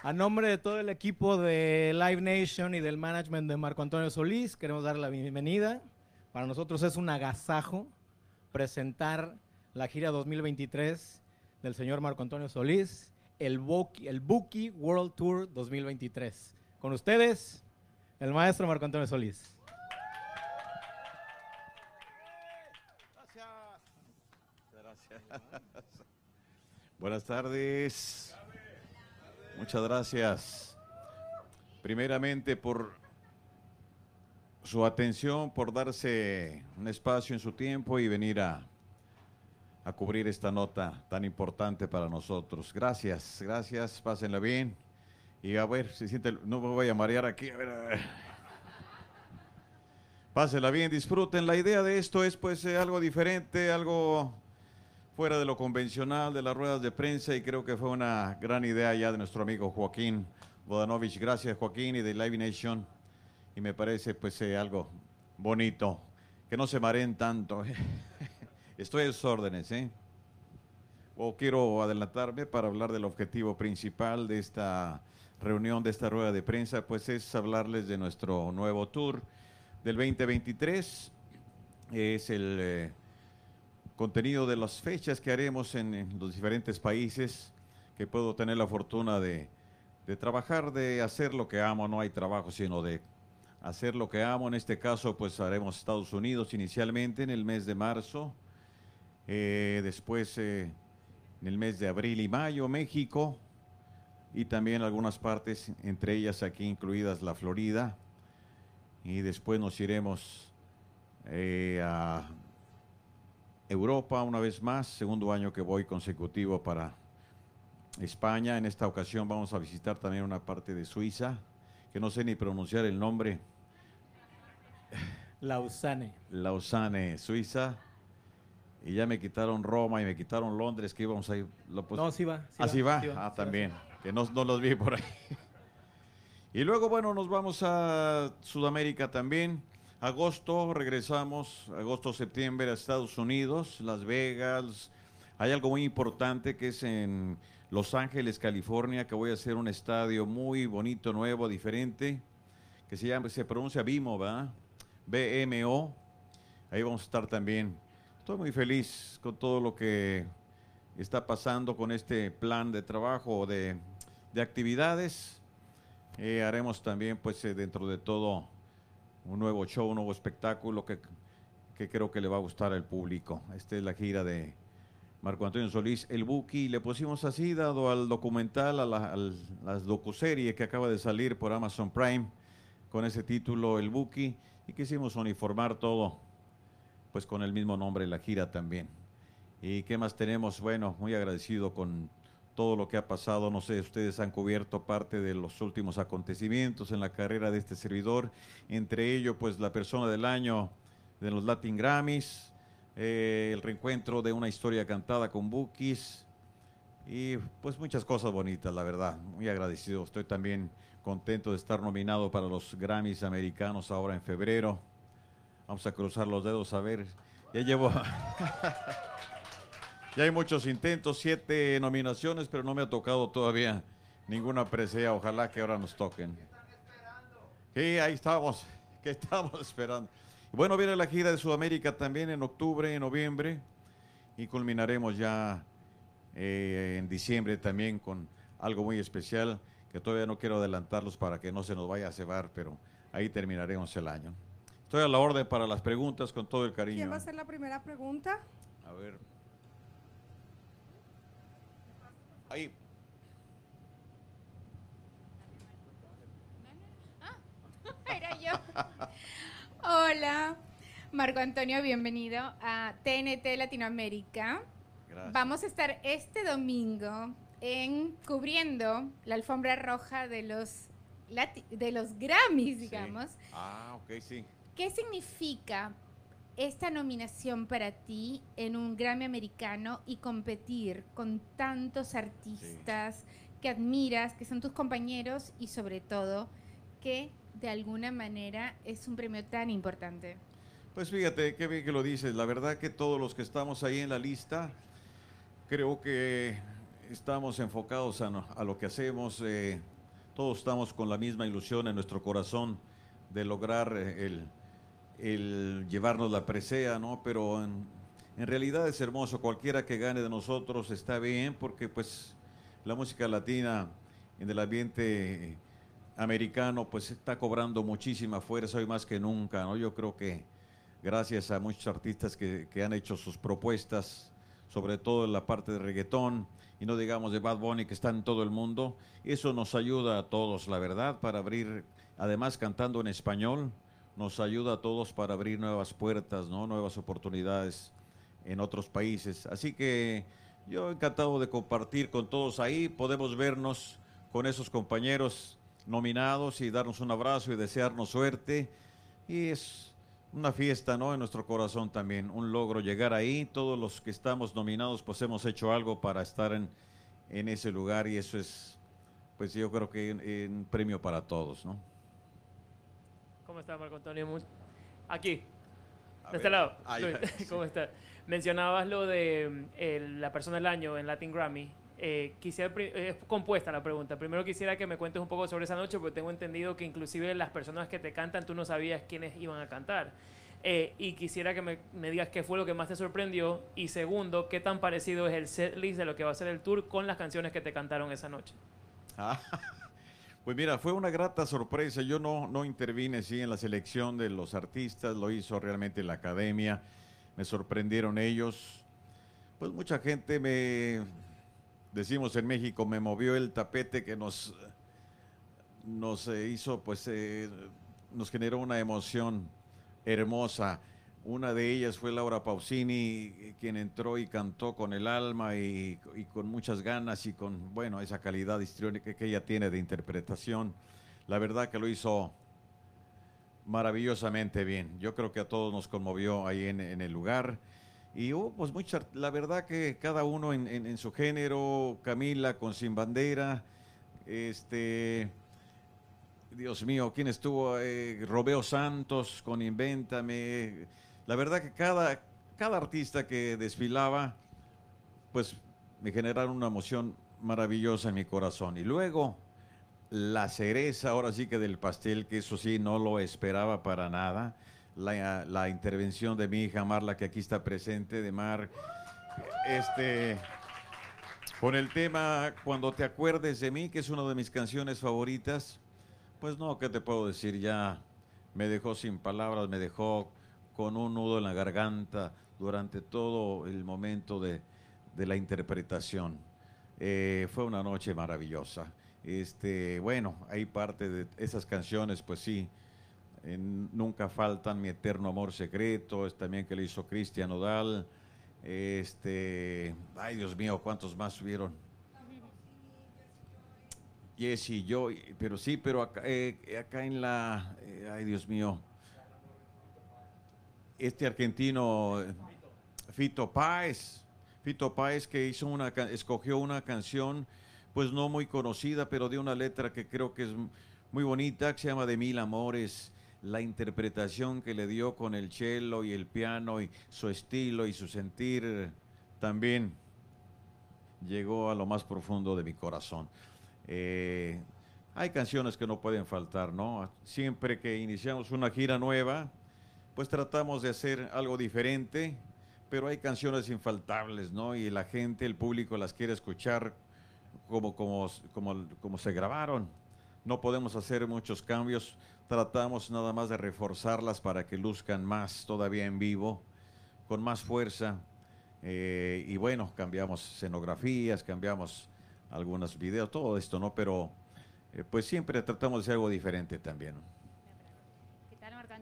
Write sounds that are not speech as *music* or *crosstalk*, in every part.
A nombre de todo el equipo de Live Nation y del management de Marco Antonio Solís, queremos darle la bienvenida. Para nosotros es un agasajo presentar la gira 2023 del señor Marco Antonio Solís, el Buki, el Buki World Tour 2023. Con ustedes, el maestro Marco Antonio Solís. Buenas tardes. Muchas gracias. Primeramente por su atención, por darse un espacio en su tiempo y venir a, a cubrir esta nota tan importante para nosotros. Gracias, gracias, pásenla bien. Y a ver, si siente, no me voy a marear aquí. A ver, a ver. Pásenla bien, disfruten. La idea de esto es pues eh, algo diferente, algo fuera de lo convencional de las ruedas de prensa y creo que fue una gran idea ya de nuestro amigo Joaquín Bodanovich. Gracias Joaquín y de Live Nation. Y me parece pues eh, algo bonito. Que no se mareen tanto. *laughs* Estoy a sus órdenes, ¿eh? O quiero adelantarme para hablar del objetivo principal de esta reunión, de esta rueda de prensa, pues es hablarles de nuestro nuevo tour del 2023. Es el... eh, contenido de las fechas que haremos en, los diferentes países, que puedo tener la fortuna de, de trabajar, de hacer lo que amo, no hay trabajo, sino de hacer lo que amo. En este caso, pues haremos Estados Unidos inicialmente en el mes de marzo, eh, después eh, en el mes de abril y mayo, México, y también algunas partes, entre ellas aquí incluidas la Florida, y después nos iremos eh, a Europa una vez más, segundo año que voy consecutivo para España. En esta ocasión vamos a visitar también una parte de Suiza, que no sé ni pronunciar el nombre, Lausanne. Lausanne, Suiza. Y ya me quitaron Roma y me quitaron Londres, que íbamos a ir. Lo, No, sí va. sí ¿Ah, sí va? sí Ah, sí también, que no, no los vi por ahí. *laughs* Y luego, bueno, nos vamos a Sudamérica también. Agosto, regresamos, agosto, septiembre a Estados Unidos, Las Vegas. Hay algo muy importante que es en Los Ángeles, California, que voy a hacer un estadio muy bonito, nuevo, diferente, que se llama, se pronuncia BIMO, ¿verdad? BMO. Ahí vamos a estar también. Estoy muy feliz con todo lo que está pasando con este plan de trabajo, de, de actividades. Eh, haremos también, pues, eh, dentro de todo, un nuevo show, un nuevo espectáculo que, que creo que le va a gustar al público. Esta es la gira de Marco Antonio Solís, El Buki. Le pusimos así, dado al documental, a la, al- la docuserie que acaba de salir por Amazon Prime, con ese título, El Buki, y quisimos uniformar todo, pues con el mismo nombre, la gira también. ¿Y qué más tenemos? Bueno, muy agradecido con todo lo que ha pasado. No sé, ustedes han cubierto parte de los últimos acontecimientos en la carrera de este servidor. Entre ellos, pues la persona del año de los Latin Grammys, eh, el reencuentro de una historia cantada con Bookies y pues muchas cosas bonitas, la verdad. Muy agradecido. Estoy también contento de estar nominado para los Grammys americanos ahora en febrero. Vamos a cruzar los dedos a ver. Ya llevo. *laughs* *laughs* Ya hay muchos intentos, siete nominaciones, pero no me ha tocado todavía ninguna presea. Ojalá que ahora nos toquen. Sí, ahí estamos, *laughs* que estamos esperando. Bueno, viene la gira de Sudamérica también en octubre, en noviembre, y culminaremos ya eh, en diciembre también con algo muy especial, que todavía no quiero adelantarlos para que no se nos vaya a cebar, pero ahí terminaremos el año. Estoy a la orden para las preguntas con todo el cariño. ¿Quién va a hacer la primera pregunta? A ver. Ahí. *laughs* Era yo. Hola, Marco Antonio, bienvenido a TNT Latinoamérica. Gracias. Vamos a estar este domingo en cubriendo la alfombra roja de los de los Grammys, Sí. digamos. Ah, ok, sí. ¿Qué significa esta nominación para ti en un Grammy americano y competir con tantos artistas que admiras, que son tus compañeros y sobre todo que de alguna manera es un premio tan importante? Pues fíjate, qué bien que lo dices. La verdad que todos los que estamos ahí en la lista, creo que estamos enfocados a, no- a lo que hacemos, eh, todos estamos con la misma ilusión en nuestro corazón de lograr eh, el, el llevarnos la presea, ¿no? Pero en, en realidad es hermoso, cualquiera que gane de nosotros está bien, porque pues la música latina en el ambiente americano pues está cobrando muchísima fuerza hoy más que nunca, ¿no? Yo creo que gracias a muchos artistas que, que han hecho sus propuestas, sobre todo en la parte de reggaetón, y no digamos de Bad Bunny que está en todo el mundo, eso nos ayuda a todos, la verdad, para abrir, además cantando en español, nos ayuda a todos para abrir nuevas puertas, ¿no? nuevas oportunidades en otros países. Así que yo encantado de compartir con todos ahí, podemos vernos con esos compañeros nominados y darnos un abrazo y desearnos suerte. Y es una fiesta, ¿no? En nuestro corazón también, un logro llegar ahí. Todos los que estamos nominados, pues hemos hecho algo para estar en, en ese lugar y eso es, pues yo creo que un- premio para todos, ¿no? ¿Cómo está Marco Antonio? Aquí, A de este lado. Luis, *laughs* sí. ¿Cómo está? Mencionabas lo de mm, la persona del año en Latin Grammy. Eh, quisiera, es compuesta la pregunta. Primero quisiera que me cuentes un poco sobre esa noche, porque tengo entendido que inclusive las personas que te cantan, tú no sabías quiénes iban a cantar. Eh, y quisiera que me, me digas qué fue lo que más te sorprendió. Y segundo, qué tan parecido es el set list de lo que va a ser el tour con las canciones que te cantaron esa noche. Ah, *laughs* Pues mira, fue una grata sorpresa. Yo no, no intervine sí, en la selección de los artistas, lo hizo realmente la academia. Me sorprendieron ellos. Pues mucha gente me, decimos en México, me movió el tapete que nos, nos eh, hizo, pues eh, nos generó una emoción hermosa. Una de ellas fue Laura Pausini, quien entró y cantó con el alma y, con muchas ganas y con, bueno, esa calidad histriónica que ella tiene de interpretación. La verdad que lo hizo maravillosamente bien. Yo creo que a todos nos conmovió ahí en, el lugar. Y hubo, pues, mucha, la verdad que cada uno en su género, Camila con Sin Bandera, este, Dios mío, ¿quién estuvo? Eh, Robeo Santos con Invéntame. La verdad que cada, cada artista que desfilaba, pues me generaron una emoción maravillosa en mi corazón. Y luego, la cereza, ahora sí que del pastel, que eso sí, no lo esperaba para nada. La, la intervención de mi hija Marla, que aquí está presente, de Mar. Este. Con el tema Cuando te acuerdes de mí, que es una de mis canciones favoritas. Pues no, ¿qué te puedo decir? Ya me dejó sin palabras, me dejó con un nudo en la garganta durante todo el momento de, de la interpretación. Eh, fue una noche maravillosa. Este, bueno, hay parte de esas canciones, pues sí, nunca faltan Mi Eterno Amor Secreto, es también que le hizo Cristian Odal. Este, ay Dios mío, ¿cuántos más subieron? Yes y yo, pero sí, pero acá, eh, acá en la, eh, ay Dios mío, este argentino, Fito Páez, Fito Páez que hizo una, escogió una canción, pues no muy conocida, pero de una letra que creo que es muy bonita, se llama De Mil Amores, la interpretación que le dio con el cello y el piano y su estilo y su sentir también llegó a lo más profundo de mi corazón. Eh, hay canciones que no pueden faltar, ¿no? Siempre que iniciamos una gira nueva, pues tratamos de hacer algo diferente, pero hay canciones infaltables, ¿no? Y la gente, el público las quiere escuchar como, como, como, como se grabaron. No podemos hacer muchos cambios, tratamos nada más de reforzarlas para que luzcan más todavía en vivo, con más fuerza. Eh, y bueno, cambiamos escenografías, cambiamos algunos videos, todo esto, ¿no? Pero eh, pues siempre tratamos de hacer algo diferente también.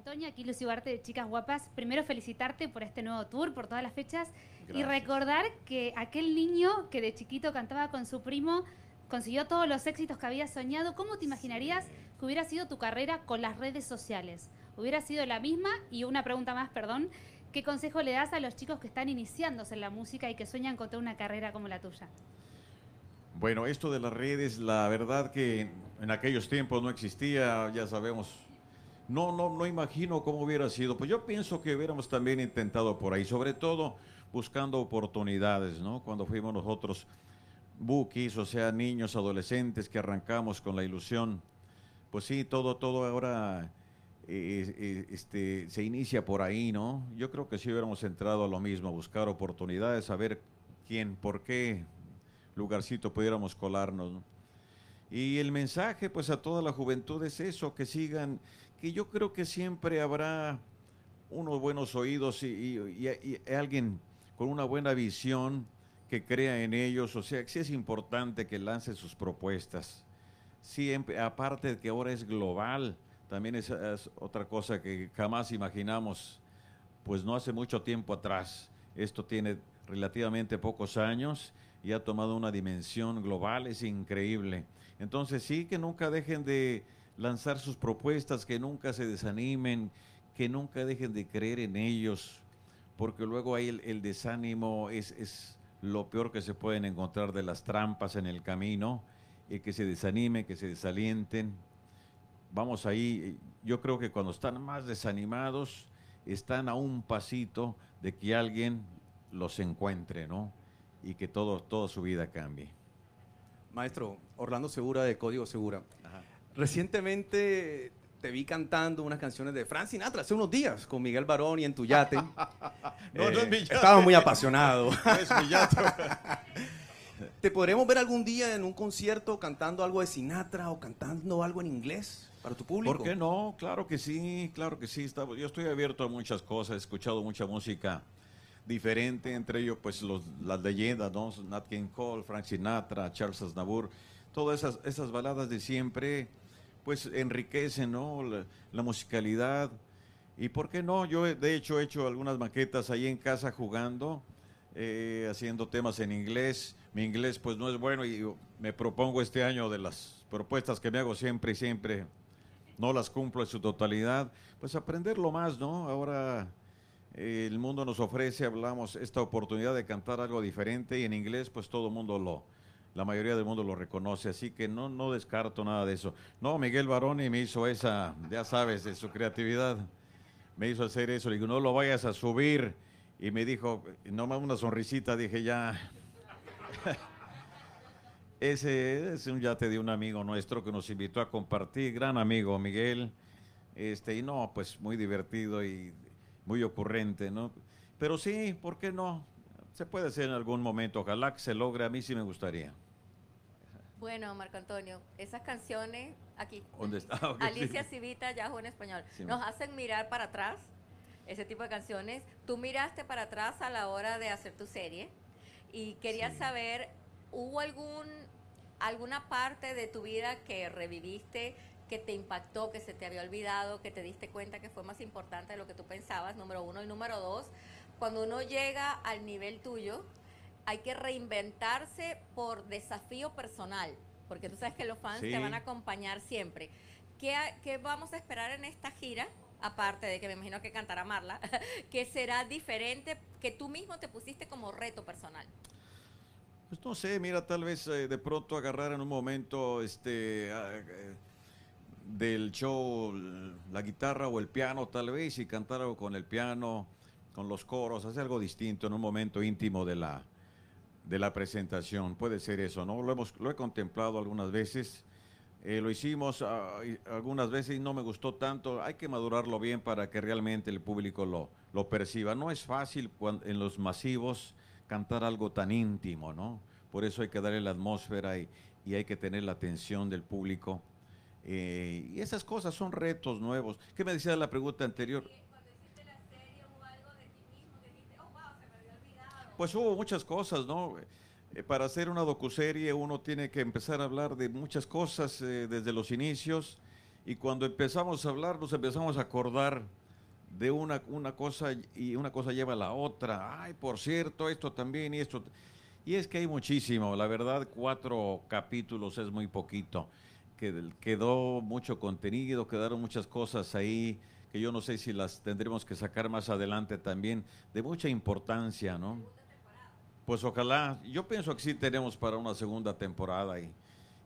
¿Qué tal, Marco Antonio? Aquí Lucy Ugarte de Chicas Guapas. Primero felicitarte por este nuevo tour, por todas las fechas. Y recordar que aquel niño que de chiquito cantaba con su primo consiguió todos los éxitos que había soñado. ¿Cómo te imaginarías que hubiera sido tu carrera con las redes sociales? ¿Hubiera sido la misma? Y una pregunta más, perdón. ¿Qué consejo le das a los chicos que están iniciándose en la música y que sueñan con tener una carrera como la tuya? Bueno, esto de las redes, la verdad que en aquellos tiempos no existía, ya sabemos. No, no, no imagino cómo hubiera sido. Pues yo pienso que hubiéramos también intentado por ahí, sobre todo buscando oportunidades, ¿no? Cuando fuimos nosotros bookies, o sea, niños, adolescentes que arrancamos con la ilusión. Pues sí, todo, todo ahora eh, eh, este, se inicia por ahí, ¿no? Yo creo que si hubiéramos entrado a lo mismo, a buscar oportunidades, a ver quién, por qué lugarcito pudiéramos colarnos. ¿no? Y el mensaje, pues a toda la juventud es eso, que sigan, que yo creo que siempre habrá unos buenos oídos y, alguien con una buena visión que crea en ellos. O sea, que sí es importante que lance sus propuestas. Siempre, aparte de que ahora es global, también es otra cosa que jamás imaginamos, pues no hace mucho tiempo atrás. Esto tiene relativamente pocos años y ha tomado una dimensión global, es increíble. Entonces sí que nunca dejen de lanzar sus propuestas, que nunca se desanimen, que nunca dejen de creer en ellos, porque luego ahí el, desánimo es, es lo peor que se pueden encontrar de las trampas en el camino, y que se desanimen, que se desalienten. Vamos ahí, yo creo que cuando están más desanimados, están a un pasito de que alguien los encuentre, ¿no? Y que todo, toda su vida cambie. Maestro, Orlando Segura de Código Segura. Recientemente te vi cantando unas canciones de Frank Sinatra hace unos días con Miguel Barón y en tu yate. *laughs* No, no es mi yate. Estaba muy apasionado. *laughs* Es mi llanto. *laughs* ¿Te podremos ver algún día en un concierto cantando algo de Sinatra o cantando algo en inglés para tu público? ¿Por qué no? Claro que sí, claro que sí. Yo estoy abierto a muchas cosas, he escuchado mucha música diferente, entre ellos pues los, las leyendas, ¿no? Nat King Cole, Frank Sinatra, Charles Aznavour, todas esas, esas baladas de siempre pues enriquecen, ¿no? La, la musicalidad. Y por qué no, yo de hecho he hecho algunas maquetas ahí en casa jugando, eh, haciendo temas en inglés. Mi inglés pues no es bueno y me propongo este año de las propuestas que me hago siempre y siempre no las cumplo en su totalidad, pues aprenderlo más, ¿no? Ahora el mundo nos ofrece, hablamos, esta oportunidad de cantar algo diferente y en inglés pues todo el mundo lo, la mayoría del mundo lo reconoce, así que no, no descarto nada de eso. No, Miguel Baroni me hizo esa, ya sabes, de su creatividad, me hizo hacer eso, le digo, no lo vayas a subir, y me dijo, nomás una sonrisita, dije, ya, *laughs* ese es un yate de un amigo nuestro que nos invitó a compartir, gran amigo Miguel. Este, y no, pues muy divertido y muy ocurrente, ¿no? Pero sí, ¿por qué no? Se puede hacer en algún momento, ojalá que se logre, a mí sí me gustaría. Bueno, Marco Antonio, esas canciones aquí, ¿Dónde está? *laughs* Ah, ok, Alicia sí. Civita, Yahoo en español, Sí, nos hacen mirar para atrás, ese tipo de canciones. Tú miraste para atrás a la hora de hacer tu serie y quería Sí. saber, ¿hubo algún alguna parte de tu vida que reviviste, que te impactó, que se te había olvidado, que te diste cuenta que fue más importante de lo que tú pensabas? Número uno y número dos, cuando uno llega al nivel tuyo, hay que reinventarse por desafío personal, porque tú sabes que los fans Sí. te van a acompañar siempre. ¿Qué, qué vamos a esperar en esta gira? Aparte de que me imagino que cantará Marla, *laughs* que será diferente, que tú mismo te pusiste como reto personal. Pues no sé, mira, tal vez eh, de pronto agarrar en un momento este ah, eh, del show la guitarra o el piano, tal vez, y cantar algo con el piano, con los coros, hacer algo distinto en un momento íntimo de la, de la presentación. Puede ser eso, ¿no? Lo, hemos, lo he contemplado algunas veces. eh, lo hicimos ah, algunas veces y no me gustó tanto. Hay que madurarlo bien para que realmente el público lo, lo perciba. No es fácil cuan- en los masivos cantar algo tan íntimo, ¿no? Por eso hay que darle la atmósfera y, y hay que tener la atención del público. Eh, y esas cosas son retos nuevos. ¿Qué me decía la pregunta anterior? Pues hubo muchas cosas, ¿no? Eh, para hacer una docuserie uno tiene que empezar a hablar de muchas cosas eh, desde los inicios y cuando empezamos a hablar nos empezamos a acordar de una, una cosa y una cosa lleva a la otra. Ay, por cierto, esto también y esto. Y es que hay muchísimo, la verdad, cuatro capítulos es muy poquito. Que- Quedó mucho contenido, quedaron muchas cosas ahí que yo no sé si las tendremos que sacar más adelante también, de mucha importancia, ¿no? Pues ojalá, yo pienso que sí tenemos para una segunda temporada y,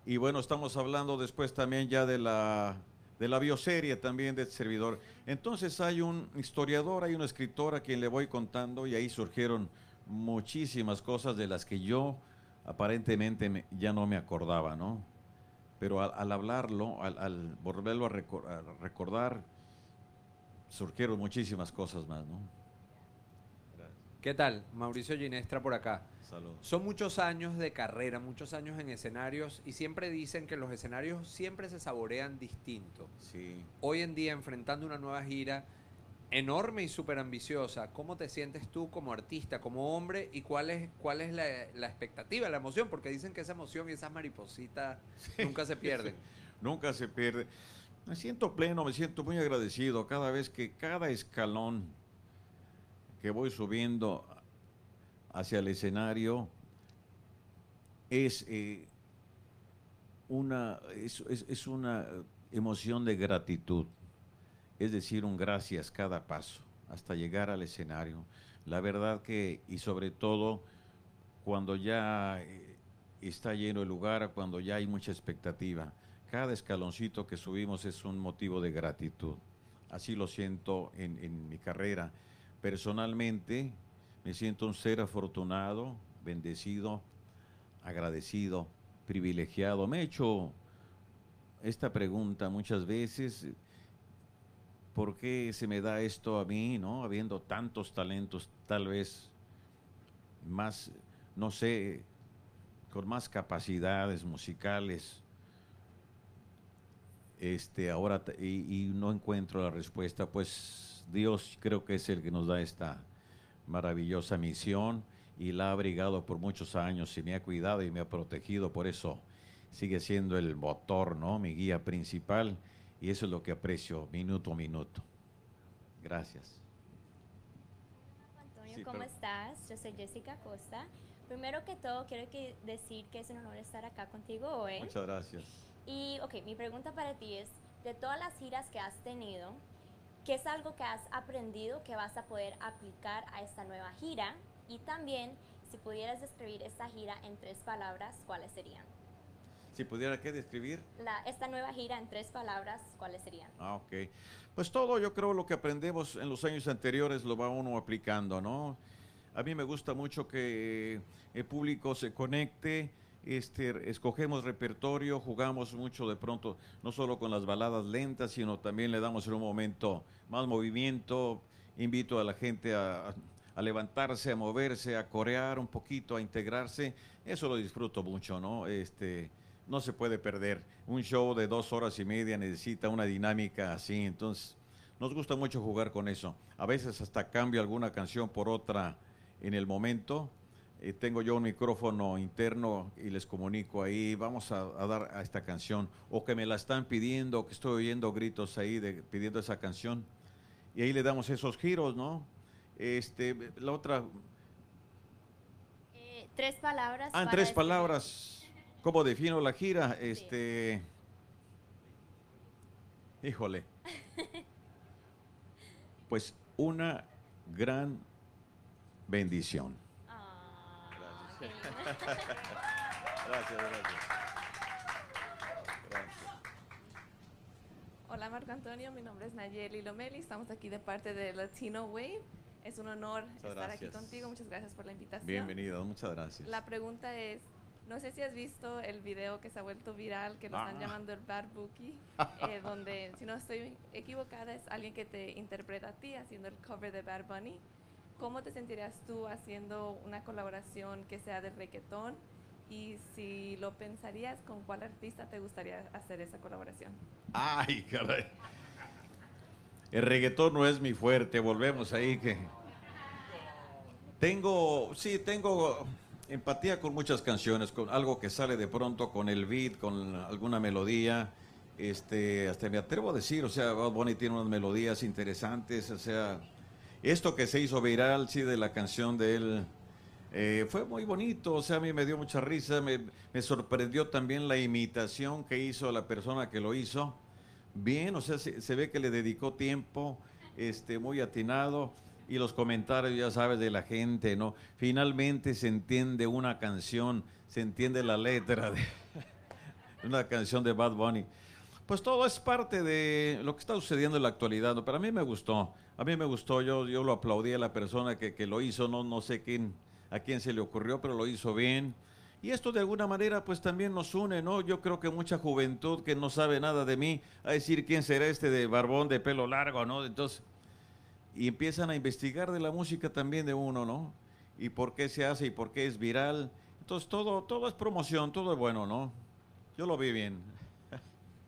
y bueno, estamos hablando después también ya de la, de la bioserie también de este servidor. Entonces hay un historiador, hay un escritor a quien le voy contando y ahí surgieron muchísimas cosas de las que yo aparentemente me- ya no me acordaba, ¿no? Pero al, al hablarlo, al, al volverlo a, recor- a recordar, surgieron muchísimas cosas más, ¿no? ¿Qué tal? Mauricio Ginestra por acá. Salud. Son muchos años de carrera, muchos años en escenarios y siempre dicen que los escenarios siempre se saborean distinto. Sí. Hoy en día, enfrentando una nueva gira enorme y súper ambiciosa, ¿cómo te sientes tú como artista, como hombre y cuál es, cuál es la, la expectativa, la emoción? Porque dicen que esa emoción y esas maripositas nunca se pierden. *laughs* Nunca se pierde. Me siento pleno, me siento muy agradecido cada vez que cada escalón que voy subiendo hacia el escenario es eh, una, es, es- es una emoción de gratitud, es decir, un gracias cada paso hasta llegar al escenario. La verdad que, y sobre todo, cuando ya eh, está lleno el lugar, cuando ya hay mucha expectativa, cada escaloncito que subimos es un motivo de gratitud. Así lo siento en, en mi carrera. Personalmente, me siento un ser afortunado, bendecido, agradecido, privilegiado. Me he hecho esta pregunta muchas veces. ¿Por qué se me da esto a mí, no? Habiendo tantos talentos, tal vez más, no sé, con más capacidades musicales. Este, ahora, y no encuentro la respuesta, pues Dios creo que es el que nos da esta maravillosa misión y la ha abrigado por muchos años y me ha cuidado y me ha protegido, por eso sigue siendo el motor, ¿no? Mi guía principal y eso es lo que aprecio minuto a minuto. Gracias. Antonio, Sí, ¿cómo perdón. estás? Yo soy Jessica Costa. Primero que todo, quiero que decir que es un honor estar acá contigo hoy. Muchas gracias. Y, ok, mi pregunta para ti es, de todas las giras que has tenido, ¿qué es algo que has aprendido que vas a poder aplicar a esta nueva gira? Y también, si pudieras describir esta gira en tres palabras, ¿cuáles serían? Si pudiera que describir. La, esta nueva gira en tres palabras, ¿cuáles serían? Ah, ok. Pues todo, yo creo, lo que aprendemos en los años anteriores lo va uno aplicando, ¿no? A mí me gusta mucho que el público se conecte, este, escogemos repertorio, jugamos mucho de pronto, no solo con las baladas lentas, sino también le damos en un momento más movimiento, invito a la gente a, a levantarse, a moverse, a corear un poquito, a integrarse, eso lo disfruto mucho, ¿no? Este, no se puede perder. Un show de dos horas y media necesita una dinámica así, entonces nos gusta mucho jugar con eso. A veces hasta cambio alguna canción por otra en el momento. Eh, tengo yo un micrófono interno y les comunico ahí, vamos a, a dar a esta canción, o que me la están pidiendo, que estoy oyendo gritos ahí de, pidiendo esa canción, y ahí le damos esos giros, ¿no? Este, la otra, Eh, tres palabras. ah, para tres palabras, ¿cómo defino la gira? Este, híjole, *laughs* pues una gran bendición. Ah, Gracias. Gracias, gracias. Gracias. Hola Marco Antonio, mi nombre es Nayeli Lomeli, estamos aquí de parte de Latino Wave. Es un honor estar aquí contigo, muchas gracias por la invitación. Bienvenido, muchas gracias. La pregunta es, no sé si has visto el video que se ha vuelto viral, que lo están Ah. llamando el Bad Bookie, *laughs* eh, donde, si no estoy equivocada, es alguien que te interpreta a ti haciendo el cover de Bad Bunny. ¿Cómo te sentirías tú haciendo una colaboración que sea de reggaetón? Y si lo pensarías, ¿con cuál artista te gustaría hacer esa colaboración? Ay, caray. El reggaetón no es mi fuerte, volvemos ahí que... Tengo, sí, tengo empatía con muchas canciones, con algo que sale de pronto con el beat, con alguna melodía. Este, hasta me atrevo a decir, o sea, Bad tiene unas melodías interesantes, o sea, esto que se hizo viral, sí, de la canción de él, eh, fue muy bonito, o sea, a mí me dio mucha risa, me, me sorprendió también la imitación que hizo la persona que lo hizo. Bien, o sea, se, se ve que le dedicó tiempo, este, muy atinado, y los comentarios, ya sabes, de la gente, ¿no? Finalmente se entiende una canción, se entiende la letra de *laughs* una canción de Bad Bunny. Pues todo es parte de lo que está sucediendo en la actualidad, ¿no? pero a mí me gustó, a mí me gustó, yo, yo lo aplaudí a la persona que, que lo hizo, no, no sé quién, a quién se le ocurrió, pero lo hizo bien. Y esto de alguna manera pues también nos une, ¿no? Yo creo que mucha juventud que no sabe nada de mí, a decir quién será este de barbón de pelo largo, ¿no? Entonces, y empiezan a investigar de la música también de uno, ¿no? Y por qué se hace y por qué es viral. Entonces todo, todo es promoción, todo es bueno, ¿no? Yo lo vi bien.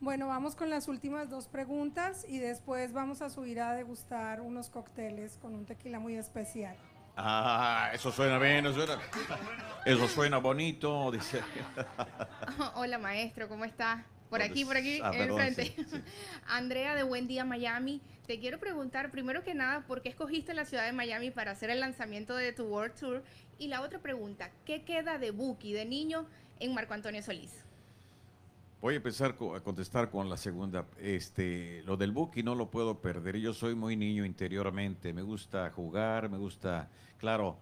Bueno, vamos con las últimas dos preguntas y después vamos a subir a degustar unos cócteles con un tequila muy especial. Ah, eso suena bien, eso suena, eso suena bonito, dice. *laughs* Hola maestro, ¿cómo estás? Por ¿Dónde aquí, por aquí, Ah, perdón, sí, sí. *laughs* Andrea de Buen Día Miami. Te quiero preguntar, primero que nada, ¿por qué escogiste la ciudad de Miami para hacer el lanzamiento de tu World Tour? Y la otra pregunta, ¿qué queda de Buki, de niño, en Marco Antonio Solís? Voy a empezar a contestar con la segunda. Este, lo del Buki no lo puedo perder. Yo soy muy niño interiormente. Me gusta jugar, me gusta, claro,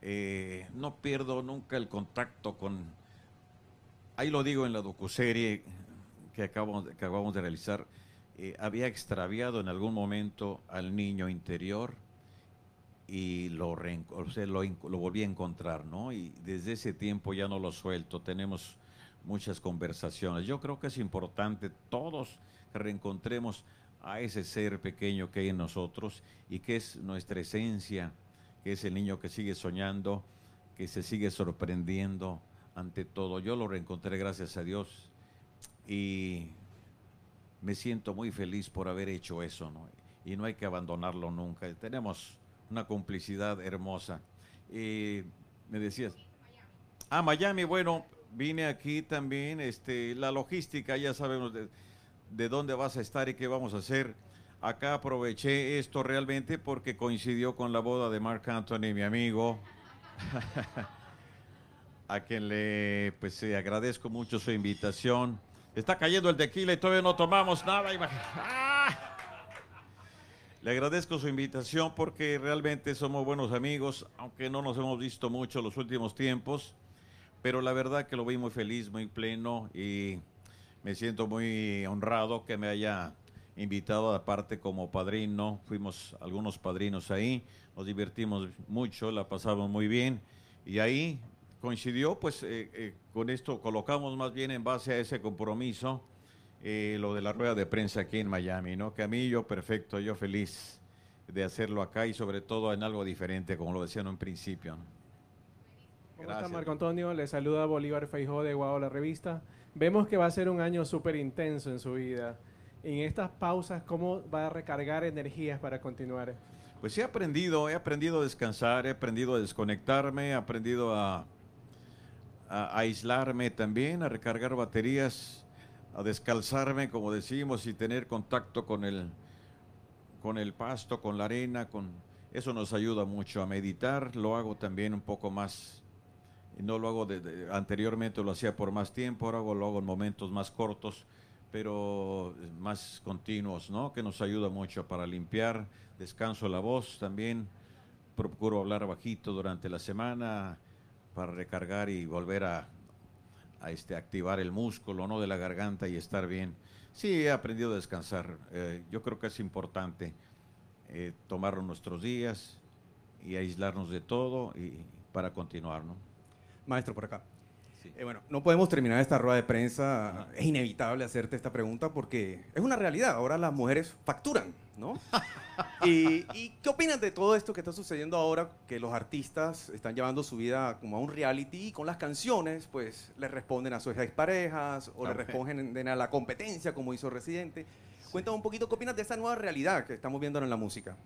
eh, no pierdo nunca el contacto con. Ahí lo digo en la docuserie que acabamos, de- que acabamos de realizar. eh, había extraviado en algún momento al niño interior y lo, o sea, lo, volví a encontrar, ¿no? Y desde ese tiempo ya no lo suelto. Tenemos muchas conversaciones. Yo creo que es importante todos reencontremos a ese ser pequeño que hay en nosotros y que es nuestra esencia, que es el niño que sigue soñando, que se sigue sorprendiendo ante todo. Yo lo reencontré gracias a Dios y me siento muy feliz por haber hecho eso, ¿no? Y no hay que abandonarlo nunca. Tenemos una complicidad hermosa. Y me decías, ah, Miami, bueno, vine aquí también, este, la logística, ya sabemos de, de dónde vas a estar y qué vamos a hacer. Acá aproveché esto realmente porque coincidió con la boda de Mark Anthony, mi amigo, *laughs* a quien le pues eh, agradezco mucho su invitación. Está cayendo el tequila y todavía no tomamos nada. ¡Ah! Le agradezco su invitación porque realmente somos buenos amigos, aunque no nos hemos visto mucho los últimos tiempos, pero la verdad que lo vi muy feliz, muy pleno y me siento muy honrado que me haya invitado aparte como padrino. Fuimos algunos padrinos ahí, nos divertimos mucho, la pasamos muy bien y ahí coincidió, pues eh, eh, con esto colocamos más bien en base a ese compromiso eh, lo de la rueda de prensa aquí en Miami, ¿no? Que a mí yo perfecto, yo feliz de hacerlo acá y sobre todo en algo diferente, como lo decía en un principio. ¿no? ¿Cómo está Gracias. Marco Antonio? Le saluda Bolívar Feijó de Guau la revista. Vemos que va a ser un año súper intenso en su vida. En estas pausas, ¿cómo va a recargar energías para continuar? Pues he aprendido, he aprendido a descansar, he aprendido a desconectarme, he aprendido a, a aislarme también, a recargar baterías, a descalzarme, como decimos, y tener contacto con el, con el pasto, con la arena, con eso nos ayuda mucho a meditar. Lo hago también un poco más, no lo hago de- anteriormente lo hacía por más tiempo, ahora lo hago en momentos más cortos, pero más continuos, ¿no? Que nos ayuda mucho para limpiar, descanso la voz también, procuro hablar bajito durante la semana para recargar y volver a, a, este, activar el músculo, ¿no? De la garganta y estar bien. Sí, he aprendido a descansar. eh, yo creo que es importante eh, tomar nuestros días y aislarnos de todo y para continuar, ¿no? Maestro, por acá. Sí. Eh, bueno, no podemos terminar esta rueda de prensa. Es inevitable hacerte esta pregunta porque es una realidad. Ahora las mujeres facturan, ¿no? *laughs* y, y qué opinas de todo esto que está sucediendo ahora? Que los artistas están llevando su vida como a un reality y con las canciones, pues le responden a sus exparejas o le Ah, bueno. responden a la competencia, como hizo Residente. Cuéntame un poquito qué opinas de esta nueva realidad que estamos viendo en la música.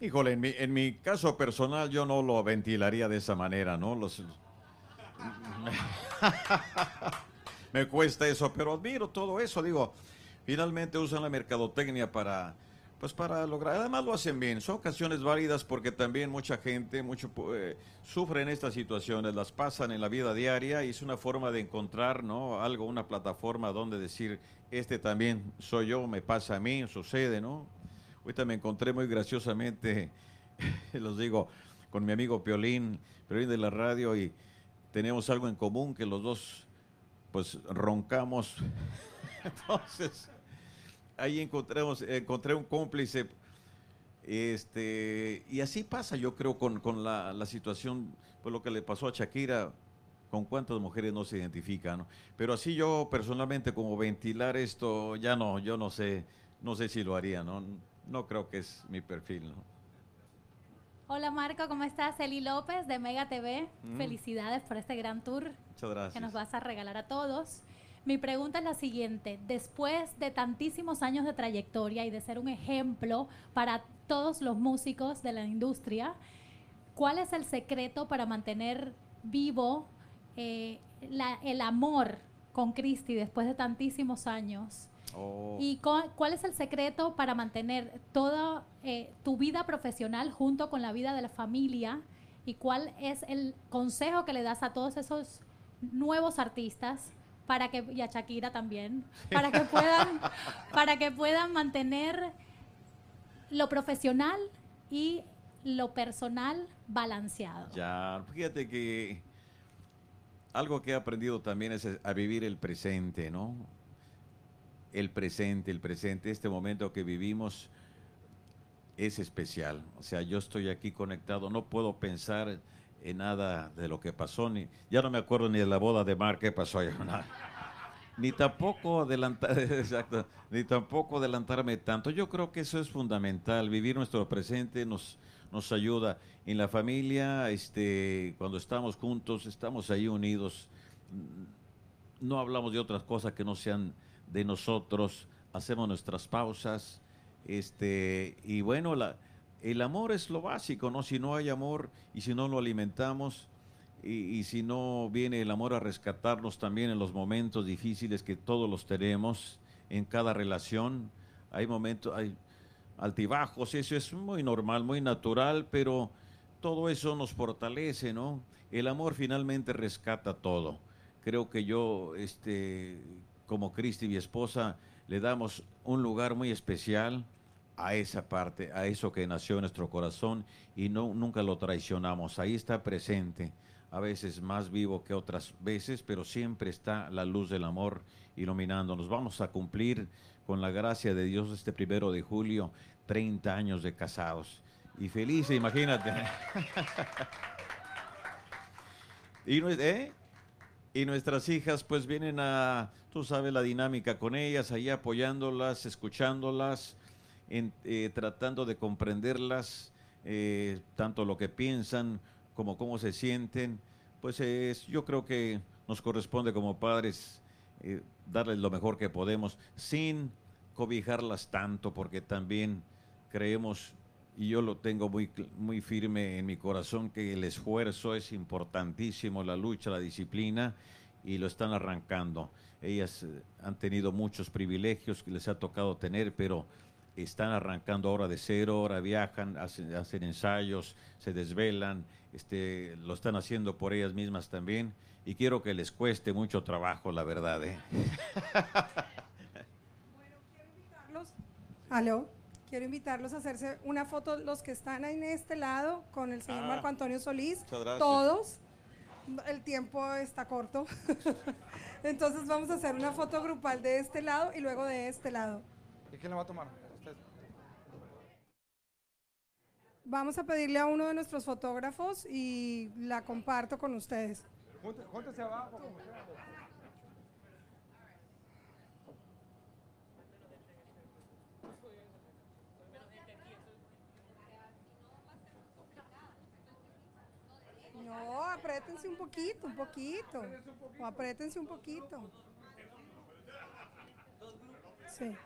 Híjole, en mi, en mi caso personal yo no lo ventilaría de esa manera, ¿no? Los, *laughs* me cuesta eso, pero admiro todo eso, digo, finalmente usan la mercadotecnia para, pues para lograr, además lo hacen bien, son ocasiones válidas porque también mucha gente, mucho eh, sufre en estas situaciones, las pasan en la vida diaria y es una forma de encontrar, ¿no? Algo, una plataforma donde decir, este también soy yo, me pasa a mí, sucede, ¿no? Ahorita me encontré muy graciosamente, *laughs* los digo, con mi amigo Piolín, Piolín de la radio, y tenemos algo en común que los dos, pues, roncamos. *laughs* Entonces, ahí encontramos, encontré un cómplice. Este, y así pasa, yo creo, con, con la, la situación, pues lo que le pasó a Shakira, con cuántas mujeres no se identifican. ¿no? Pero así yo personalmente como ventilar esto, ya no, yo no sé, no sé si lo haría, ¿no? No creo que es mi perfil, ¿no? Hola Marco, ¿cómo estás? Eli López de Mega TV. Mm. Felicidades por este gran tour Muchas gracias. que nos vas a regalar a todos. Mi pregunta es la siguiente. Después de tantísimos años de trayectoria y de ser un ejemplo para todos los músicos de la industria, ¿cuál es el secreto para mantener vivo eh, la- el amor con Cristi después de tantísimos años? Oh. ¿Y cu- cuál es el secreto para mantener toda eh, tu vida profesional junto con la vida de la familia? ¿Y cuál es el consejo que le das a todos esos nuevos artistas para que y a Shakira también para que puedan *laughs* para que puedan mantener lo profesional y lo personal balanceado? Ya, fíjate que algo que he aprendido también es a vivir el presente, ¿no? El presente, el presente, este momento que vivimos es especial. O sea, yo estoy aquí conectado, no puedo pensar en nada de lo que pasó, ni, ya no me acuerdo ni de la boda de Mar que pasó allá. *laughs* nada. Ni tampoco adelantar, *laughs* exacto, ni tampoco adelantarme tanto. Yo creo que eso es fundamental, vivir nuestro presente nos, nos ayuda. En la familia, este, cuando estamos juntos, estamos ahí unidos. No hablamos de otras cosas que no sean de nosotros, hacemos nuestras pausas, este, y bueno, la, el amor es lo básico, ¿no? Si no hay amor y si no lo alimentamos, y, y si no viene el amor a rescatarnos también en los momentos difíciles que todos los tenemos en cada relación, hay momentos, hay altibajos, eso es muy normal, muy natural, pero todo eso nos fortalece, ¿no? El amor finalmente rescata todo. Creo que yo, este, como Cristi, mi esposa, le damos un lugar muy especial a esa parte, a eso que nació en nuestro corazón y no, nunca lo traicionamos. Ahí está presente, a veces más vivo que otras veces, pero siempre está la luz del amor iluminándonos. Vamos a cumplir con la gracia de Dios este primero de julio 30 años de casados. Y feliz, imagínate. *laughs* y, ¿eh? y nuestras hijas pues vienen a, tú sabes la dinámica con ellas, ahí apoyándolas, escuchándolas, en- eh, tratando de comprenderlas, eh, tanto lo que piensan como cómo se sienten. Pues es, yo creo que nos corresponde como padres eh, darles lo mejor que podemos sin cobijarlas tanto, porque también creemos, y yo lo tengo muy, muy firme en mi corazón, que el esfuerzo es importantísimo, la lucha, la disciplina, y lo están arrancando. Ellas eh, han tenido muchos privilegios que les ha tocado tener, pero están arrancando ahora de cero, ahora viajan, hacen, hacen ensayos, se desvelan, este, lo están haciendo por ellas mismas también, y quiero que les cueste mucho trabajo, la verdad. ¿eh? invitarlos- *laughs* Aló, quiero invitarlos a hacerse una foto, los que están ahí en este lado, con el señor Ah, Marco Antonio Solís, muchas gracias. todos. El tiempo está corto. *laughs* Entonces vamos a hacer una foto grupal de este lado y luego de este lado. ¿Y quién la va a tomar? Vamos a pedirle a uno de nuestros fotógrafos y la comparto con ustedes. Júnte- Júntese abajo. No, apriétense un poquito, un poquito. O apriétense un poquito. Sí.